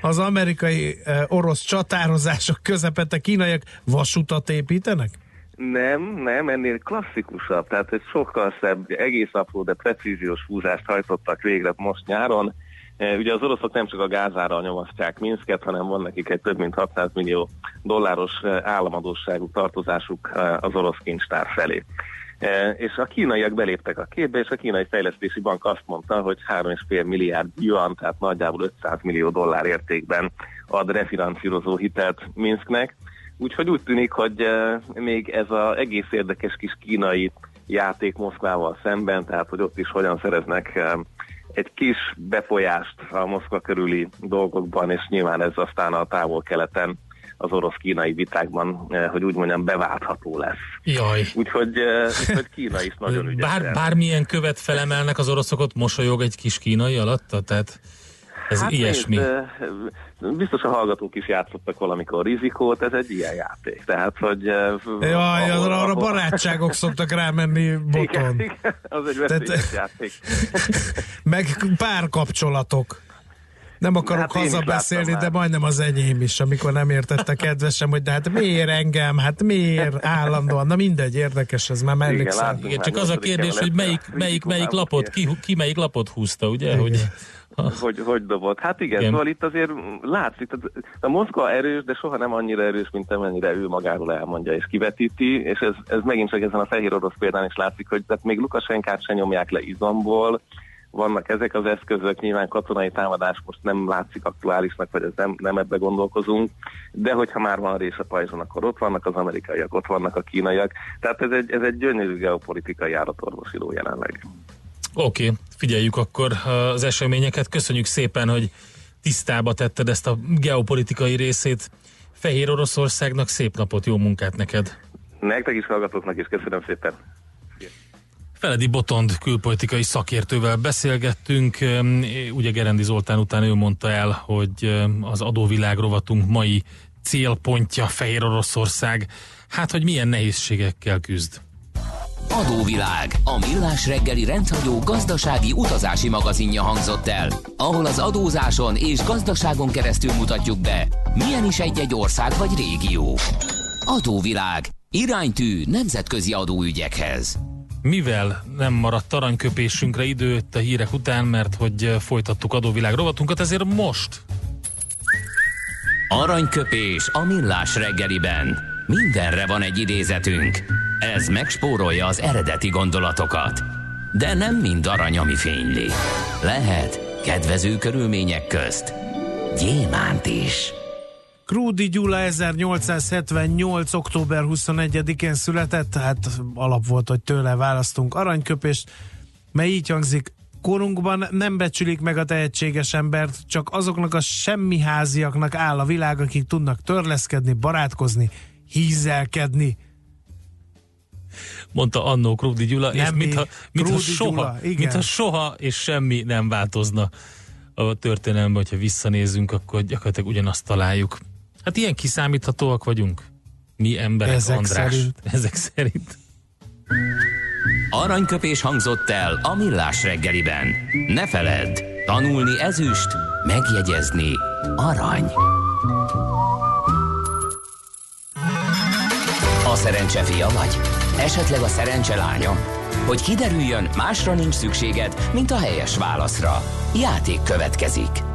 az amerikai orosz csatározások közepette kínaiak vasutat építenek? Nem, nem, ennél klasszikusabb, tehát egy sokkal szebb, egész apró, de precíziós húzást hajtottak végre most nyáron. Ugye az oroszok nem csak a gázára nyomasztják Minsket, hanem van nekik egy több mint 600 millió dolláros államadóságú tartozásuk az orosz kincstár felé. E, és a kínaiak beléptek a képbe, és a kínai fejlesztési bank azt mondta, hogy 3,5 milliárd yuan, tehát nagyjából 500 millió dollár értékben ad refinanszírozó hitelt Minsknek. Úgyhogy úgy tűnik, hogy e, még ez az egész érdekes kis kínai játék Moszkvával szemben, tehát hogy ott is hogyan szereznek e, egy kis befolyást a Moszkva körüli dolgokban, és nyilván ez aztán a távol-keleten az orosz-kínai vitákban, eh, hogy úgy mondjam, beváltható lesz. Jaj. Úgyhogy, eh, úgyhogy Kína is nagyon ügyes. Bár, bármilyen követ felemelnek az oroszok, ott mosolyog egy kis kínai alatta? Tehát ez hát ilyesmi. Nézd, eh, biztos a hallgatók is játszottak valamikor rizikót, ez egy ilyen játék. Tehát, hogy... Jaj, ahol, arra ahol... barátságok szoktak rámenni boton. Igen, igen, az egy veszélyes Tehát, játék. (laughs) meg párkapcsolatok. Nem akarok hát hazabeszélni, de majdnem az enyém is, amikor nem értette kedvesem, hogy de hát miért engem, hát miért állandóan, na mindegy, érdekes, ez már mellékszál. Igen, Igen, csak az a kérdés, hogy melyik, melyik, melyik lapot, ki, ki melyik lapot húzta, ugye? Igen. Hogy, hogy, hogy dobott. Hát igen, igen, szóval itt azért látszik, a Moszkva erős, de soha nem annyira erős, mint amennyire ő magáról elmondja és kivetíti, és ez, ez megint csak ezen a fehér orosz példán is látszik, hogy tehát még Lukasenkát se nyomják le izomból, vannak ezek az eszközök, nyilván katonai támadás most nem látszik aktuálisnak, vagy ez nem, nem ebbe gondolkozunk, de hogyha már van rész a pajzson, akkor ott vannak az amerikaiak, ott vannak a kínaiak, tehát ez egy, ez egy gyönyörű geopolitikai állatorvosiló jelenleg. Oké, okay, figyeljük akkor az eseményeket. Köszönjük szépen, hogy tisztába tetted ezt a geopolitikai részét. Fehér Oroszországnak szép napot, jó munkát neked! Nektek is hallgatóknak is köszönöm szépen! Feledi Botond külpolitikai szakértővel beszélgettünk. Ugye Gerendi Zoltán után ő mondta el, hogy az adóvilág rovatunk mai célpontja Fehér Oroszország. Hát, hogy milyen nehézségekkel küzd. Adóvilág, a millás reggeli rendhagyó gazdasági utazási magazinja hangzott el, ahol az adózáson és gazdaságon keresztül mutatjuk be, milyen is egy-egy ország vagy régió. Adóvilág, iránytű nemzetközi adóügyekhez mivel nem maradt aranyköpésünkre idő a hírek után, mert hogy folytattuk adóvilág rovatunkat, ezért most Aranyköpés a millás reggeliben. Mindenre van egy idézetünk. Ez megspórolja az eredeti gondolatokat. De nem mind arany, ami fényli. Lehet kedvező körülmények közt gyémánt is. Krúdi Gyula 1878. október 21-én született, tehát alap volt, hogy tőle választunk aranyköpést, mely így hangzik, korunkban nem becsülik meg a tehetséges embert, csak azoknak a semmiháziaknak áll a világ, akik tudnak törleszkedni, barátkozni, hízelkedni. Mondta annó Krúdi Gyula, nem és mintha, mintha, soha, Gyula, mintha soha és semmi nem változna a történelemben, hogyha visszanézünk, akkor gyakorlatilag ugyanazt találjuk. Hát ilyen kiszámíthatóak vagyunk. Mi emberek, Ezek András. Szerint. (laughs) Ezek szerint. Aranyköpés hangzott el a millás reggeliben. Ne feledd, tanulni ezüst, megjegyezni arany. A szerencse fia vagy? Esetleg a szerencse lánya? Hogy kiderüljön, másra nincs szükséged, mint a helyes válaszra. Játék következik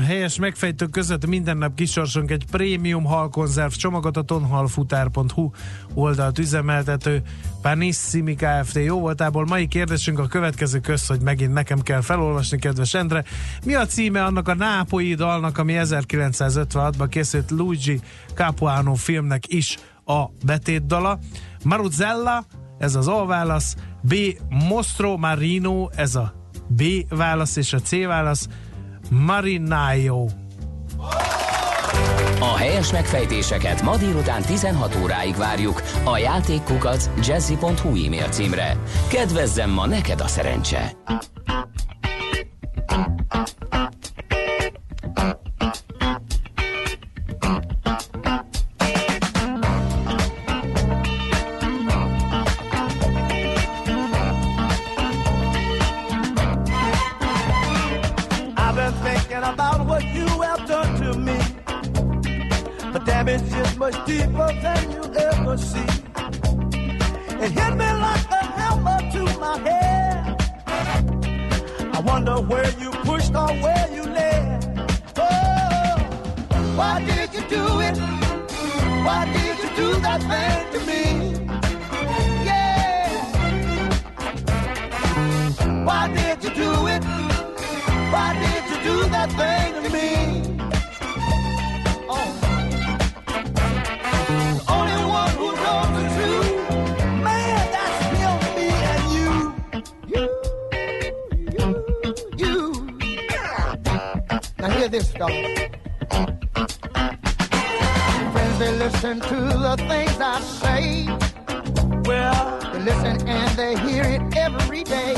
helyes megfejtők között minden nap kisorsunk egy prémium halkonzerv csomagot a tonhalfutár.hu oldalt üzemeltető Panissimi Kft. Jó voltából mai kérdésünk a következő köz, hogy megint nekem kell felolvasni, kedves Endre. Mi a címe annak a nápoi dalnak, ami 1956-ban készült Luigi Capuano filmnek is a betétdala? Maruzella, ez az A válasz, B. Mostro Marino, ez a B válasz és a C válasz, Marinaio. A helyes megfejtéseket ma délután 16 óráig várjuk a játékkukac jazzy.hu e-mail címre. Kedvezzem ma neked a szerencse! much deeper than you ever see. It hit me like a hammer to my head. I wonder where you pushed or where you led. Oh, why did you do it? Why did you do that thing to me? Yeah. Why did you do it? Why did you do that thing to me? This dog. Friends, they listen to the things I say. Well, they listen and they hear it every day.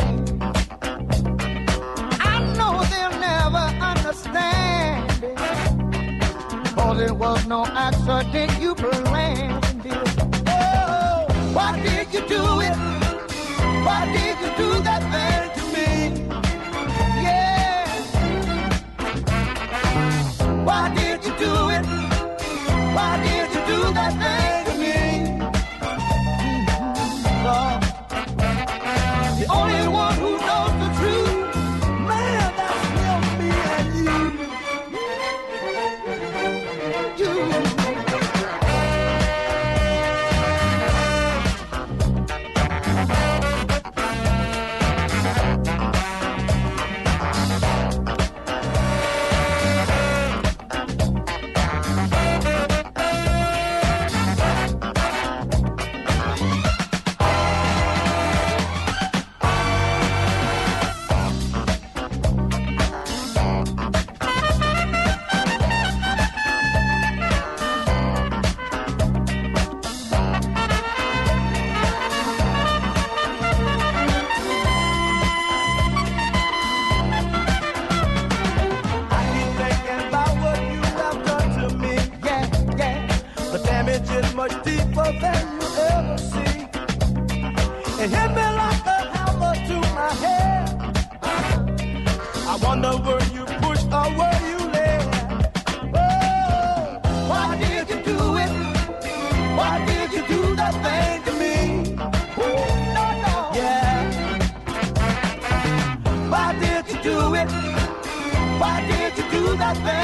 I know they'll never understand it. Cause it was no accident you planned it. Oh, why did you do it? Why did you do? Why did you do it? Why did where you push or where you lay. Oh, why did you do it? Why did you do that thing to me? No, no. Yeah. Why did you do it? Why did you do that thing?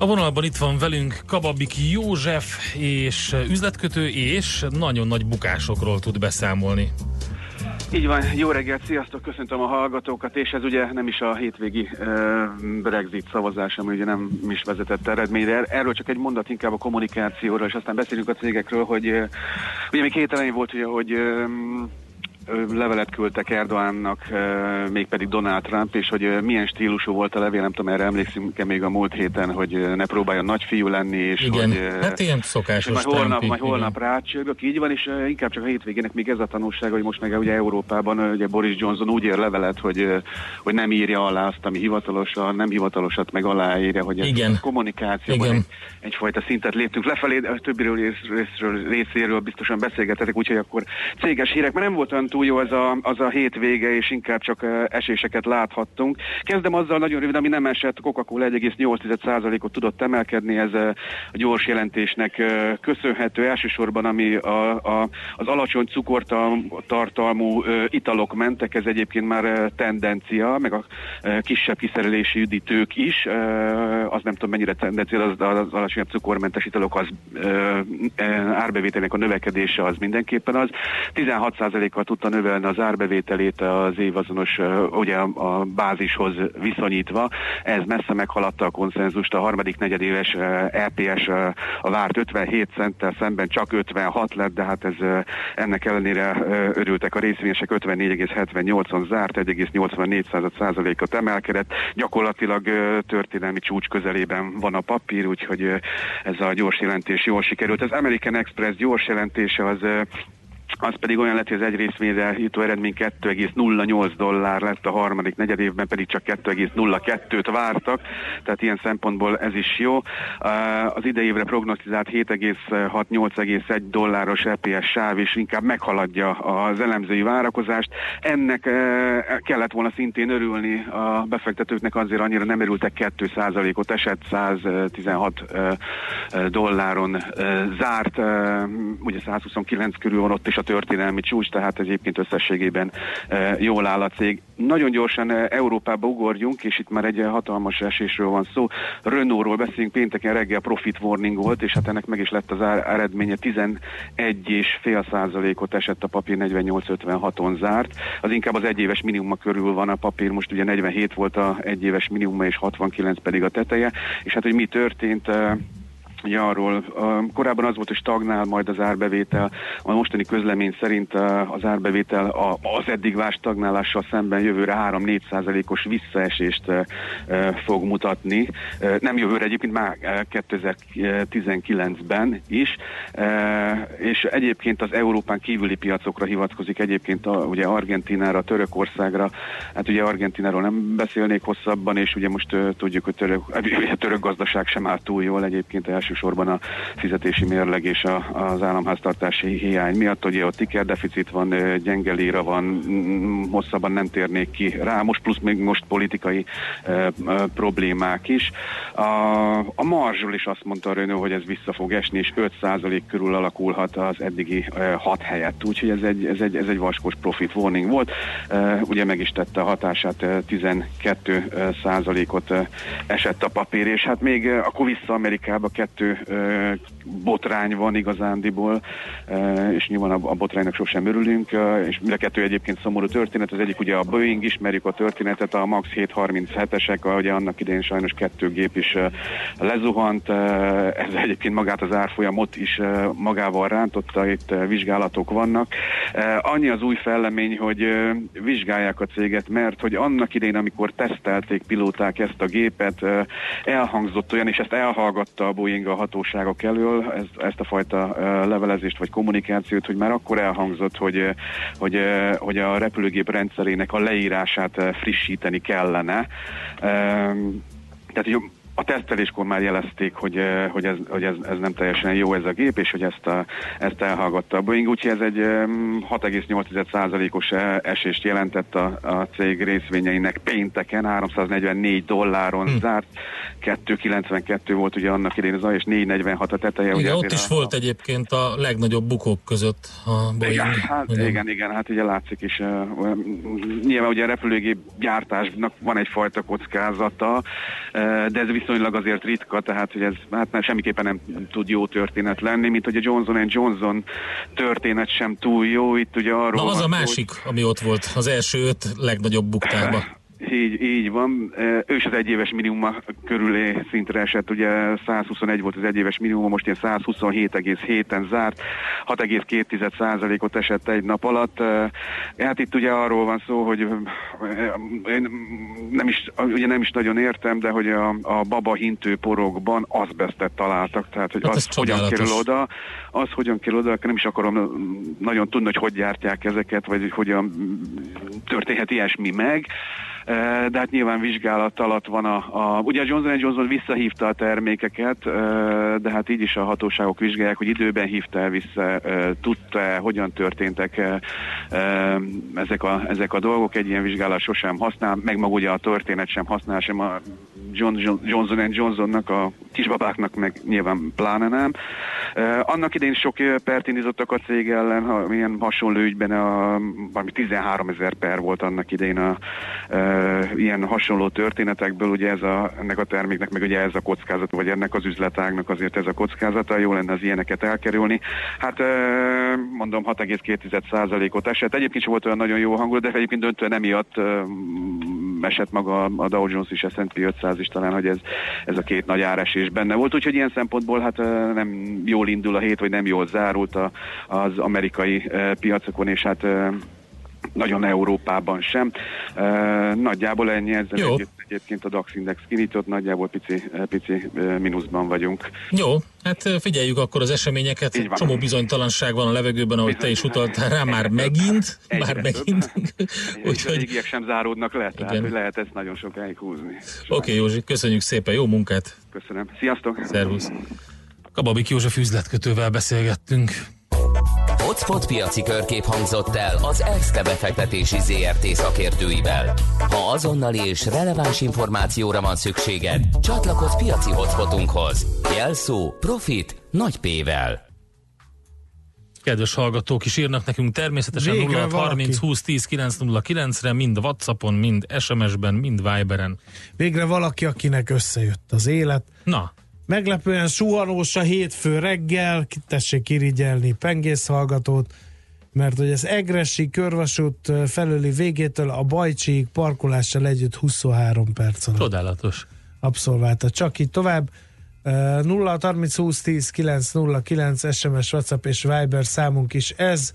A vonalban itt van velünk Kababik József, és üzletkötő, és nagyon nagy bukásokról tud beszámolni. Így van, jó reggelt, sziasztok, köszöntöm a hallgatókat, és ez ugye nem is a hétvégi Brexit szavazás, ami ugye nem is vezetett eredményre. Erről csak egy mondat inkább a kommunikációról, és aztán beszélünk a cégekről, hogy uh, ugye még két volt, ugye, hogy um, levelet küldtek Erdoánnak, mégpedig Donald Trump, és hogy milyen stílusú volt a levél, nem tudom, erre emlékszünk-e még a múlt héten, hogy ne próbáljon nagyfiú lenni, és Igen, hogy... hát ilyen szokásos majd holnap, Trumpig, majd holnap rácsörgök, így van, és inkább csak a hétvégének még ez a tanulság, hogy most meg ugye Európában ugye Boris Johnson úgy ér levelet, hogy, hogy nem írja alá azt, ami hivatalosan, nem hivatalosat meg aláírja, hogy Igen. a kommunikációban Igen. egy, egyfajta szintet léptünk lefelé, a többiről rész, részről, részéről biztosan beszélgetetek, úgyhogy akkor céges hírek, mert nem volt olyan túl jó az a, az a hétvége, és inkább csak eséseket láthattunk. Kezdem azzal nagyon rövid, ami nem esett, Coca-Cola 1,8%-ot tudott emelkedni, ez a gyors jelentésnek köszönhető, elsősorban ami a, a, az alacsony cukortartalmú italok mentek, ez egyébként már tendencia, meg a kisebb kiszerelési üdítők is, az nem tudom mennyire tendencia, az, az alacsonyabb cukormentes italok az árbevételnek a növekedése az mindenképpen az. 16%-kal tudta növelni az árbevételét az évazonos, ugye a, bázishoz viszonyítva. Ez messze meghaladta a konszenzust, a harmadik negyedéves EPS a várt 57 centtel szemben csak 56 lett, de hát ez ennek ellenére örültek a részvényesek, 54,78-on zárt, 1,84%-ot emelkedett. Gyakorlatilag történelmi csúcs közelében van a papír, úgyhogy ez a gyors jelentés jól sikerült. Az American Express gyors jelentése az az pedig olyan lett, hogy az egy részvényre jutó eredmény 2,08 dollár lett, a harmadik negyed évben pedig csak 2,02-t vártak, tehát ilyen szempontból ez is jó. Az idei évre prognosztizált 7,6-8,1 dolláros EPS sáv is inkább meghaladja az elemzői várakozást. Ennek kellett volna szintén örülni a befektetőknek, azért annyira nem örültek 2%-ot, esett 116 uh, dolláron zárt, ugye 129 körül van ott is a történelmi csúcs, tehát egyébként összességében e, jól áll a cég. Nagyon gyorsan e, Európába ugorjunk, és itt már egy e, hatalmas esésről van szó. Renaultról beszélünk, pénteken reggel profit warning volt, és hát ennek meg is lett az eredménye, 11,5 százalékot esett a papír 48,56-on zárt. Az inkább az egyéves minimuma körül van a papír, most ugye 47 volt a egyéves minimuma, és 69 pedig a teteje, és hát hogy mi történt, Ugye arról, korábban az volt, hogy stagnál majd az árbevétel, a mostani közlemény szerint az árbevétel a, az eddig vár stagnálással szemben jövőre 3-4 százalékos visszaesést fog mutatni. Nem jövőre egyébként már uh, 2019-ben is, és egyébként az Európán kívüli piacokra hivatkozik egyébként a, ugye Argentinára, Törökországra, hát ugye Argentináról nem beszélnék hosszabban, és ugye most tudjuk, hogy török, uh, török gazdaság sem áll túl jól egyébként elsősorban a fizetési mérleg és a, az államháztartási hiány miatt, ugye ott deficit van, ö, gyenge lira van, hosszabban nem térnék ki rá, most plusz még most politikai ö, ö, problémák is. A, a marzsról is azt mondta a Renault, hogy ez vissza fog esni, és 5% körül alakulhat az eddigi 6 helyett, úgyhogy ez egy, ez egy, ez egy vaskos profit warning volt. Ö, ugye meg is tette a hatását, ö, 12 százalékot esett a papír, és hát még akkor vissza Amerikába kettő botrány van igazándiból, és nyilván a, botránynak sosem örülünk, és mind a kettő egyébként szomorú történet, az egyik ugye a Boeing, ismerjük a történetet, a MAX 737-esek, ugye annak idején sajnos kettő gép is lezuhant, ez egyébként magát az árfolyamot is magával rántotta, itt vizsgálatok vannak. Annyi az új fellemény, hogy vizsgálják a céget, mert hogy annak idején, amikor tesztelték pilóták ezt a gépet, elhangzott olyan, és ezt elhallgatta a Boeing a hatóságok elől, ez, ezt a fajta levelezést vagy kommunikációt, hogy már akkor elhangzott, hogy, hogy, hogy a repülőgép rendszerének a leírását frissíteni kellene. Tehát, hogy a teszteléskor már jelezték, hogy, eh, hogy, ez, hogy ez, ez nem teljesen jó ez a gép, és hogy ezt, a, ezt elhallgatta a Boeing, úgyhogy ez egy em, 6,8%-os e- esést jelentett a, a cég részvényeinek pénteken, 344 dolláron Hm. zárt, 2,92 volt ugye annak idején az és 4,46 a teteje. ugye Igen, ott azért is a, volt egyébként a legnagyobb bukók között a Boeing. igen, hát, igen, igen, hát ugye látszik is, uh, nyilván ugye a repülőgép gyártásnak van egyfajta kockázata, uh, de ez viszonylag azért ritka, tehát hogy ez hát nem, semmiképpen nem tud jó történet lenni, mint hogy a Johnson Johnson történet sem túl jó, itt ugye arról Na az van a másik, ami ott volt, az első öt legnagyobb buktárba. Így, így van. Ő is az egyéves minimum körülé szintre esett, ugye 121 volt az egyéves minimum, most ilyen 127,7-en zárt, 6,2%-ot esett egy nap alatt. Hát itt ugye arról van szó, hogy én nem is, ugye nem is nagyon értem, de hogy a, a baba hintő porokban azbesztet találtak, tehát hogy hát az hogyan kerül oda, az hogyan kerül oda, nem is akarom nagyon tudni, hogy hogy gyártják ezeket, vagy hogy hogyan történhet ilyesmi meg de hát nyilván vizsgálat alatt van a, a ugye a Johnson Johnson visszahívta a termékeket, de hát így is a hatóságok vizsgálják, hogy időben hívta vissza, tudta hogyan történtek ezek a, ezek a dolgok, egy ilyen vizsgálat sosem használ, meg maga ugye a történet sem használ, sem a John, Johnson Johnsonnak, a kisbabáknak meg nyilván pláne nem. Annak idején sok pert indítottak a cég ellen, ha, milyen hasonló ügyben a, valami 13 ezer per volt annak idején a, ilyen hasonló történetekből, ugye ez a, ennek a terméknek, meg ugye ez a kockázat, vagy ennek az üzletágnak azért ez a kockázata, jó lenne az ilyeneket elkerülni. Hát mondom 6,2%-ot esett. Egyébként sem volt olyan nagyon jó hangulat, de egyébként döntően emiatt esett maga a Dow Jones is, a S&P 500 is talán, hogy ez, ez a két nagy áresés benne volt. Úgyhogy ilyen szempontból hát nem jól indul a hét, vagy nem jól zárult a, az amerikai piacokon, és hát nagyon Európában sem. E, nagyjából ennyi ezzel Jó. Együtt, egyébként a DAX Index kinyitott, nagyjából pici, pici mínuszban vagyunk. Jó, hát figyeljük akkor az eseményeket. Csomó bizonytalanság van a levegőben, ahogy Bizony. te is utaltál rá, már megint. Egyre már megint. Úgyhogy a sem záródnak le, tehát hogy lehet ezt nagyon sokáig húzni. Oké, okay, Józsi, köszönjük szépen, jó munkát! Köszönöm. Sziasztok! Szervusz! Kababik József üzletkötővel beszélgettünk. Hotspot piaci körkép hangzott el az EXTE befektetési ZRT szakértőivel. Ha azonnali és releváns információra van szükséged, csatlakozz piaci hotspotunkhoz. Jelszó Profit nagy P-vel. Kedves hallgatók is írnak nekünk természetesen 0 30 20 10 909 re mind Whatsappon, mind SMS-ben, mind Viberen. Végre valaki, akinek összejött az élet. Na, Meglepően suhanós a hétfő reggel, tessék kirigyelni pengész hallgatót, mert hogy az Egresi körvasút felőli végétől a Bajcsík parkolással együtt 23 perc alatt. Csodálatos. Abszolválta. Csak így tovább. 0 30 20 10 9 0 9 SMS, WhatsApp és Viber számunk is ez.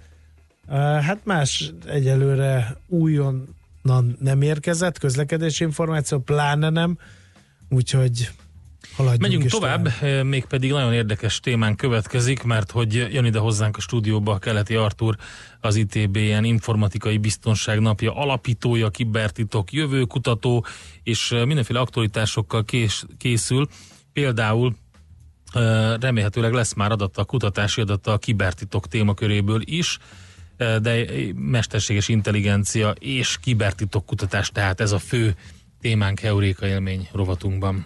Hát más egyelőre újonnan nem érkezett, közlekedési információ, pláne nem, úgyhogy Haladjunk Megyünk tovább, tovább, mégpedig nagyon érdekes témán következik, mert hogy jön ide hozzánk a stúdióba Keleti Artur, az ITBN informatikai biztonság napja alapítója, kibertitok, jövőkutató, és mindenféle aktualitásokkal kés, készül. Például remélhetőleg lesz már adata, kutatási adata a kibertitok témaköréből is, de mesterséges intelligencia és kibertitok kutatás, tehát ez a fő témánk Euréka élmény rovatunkban.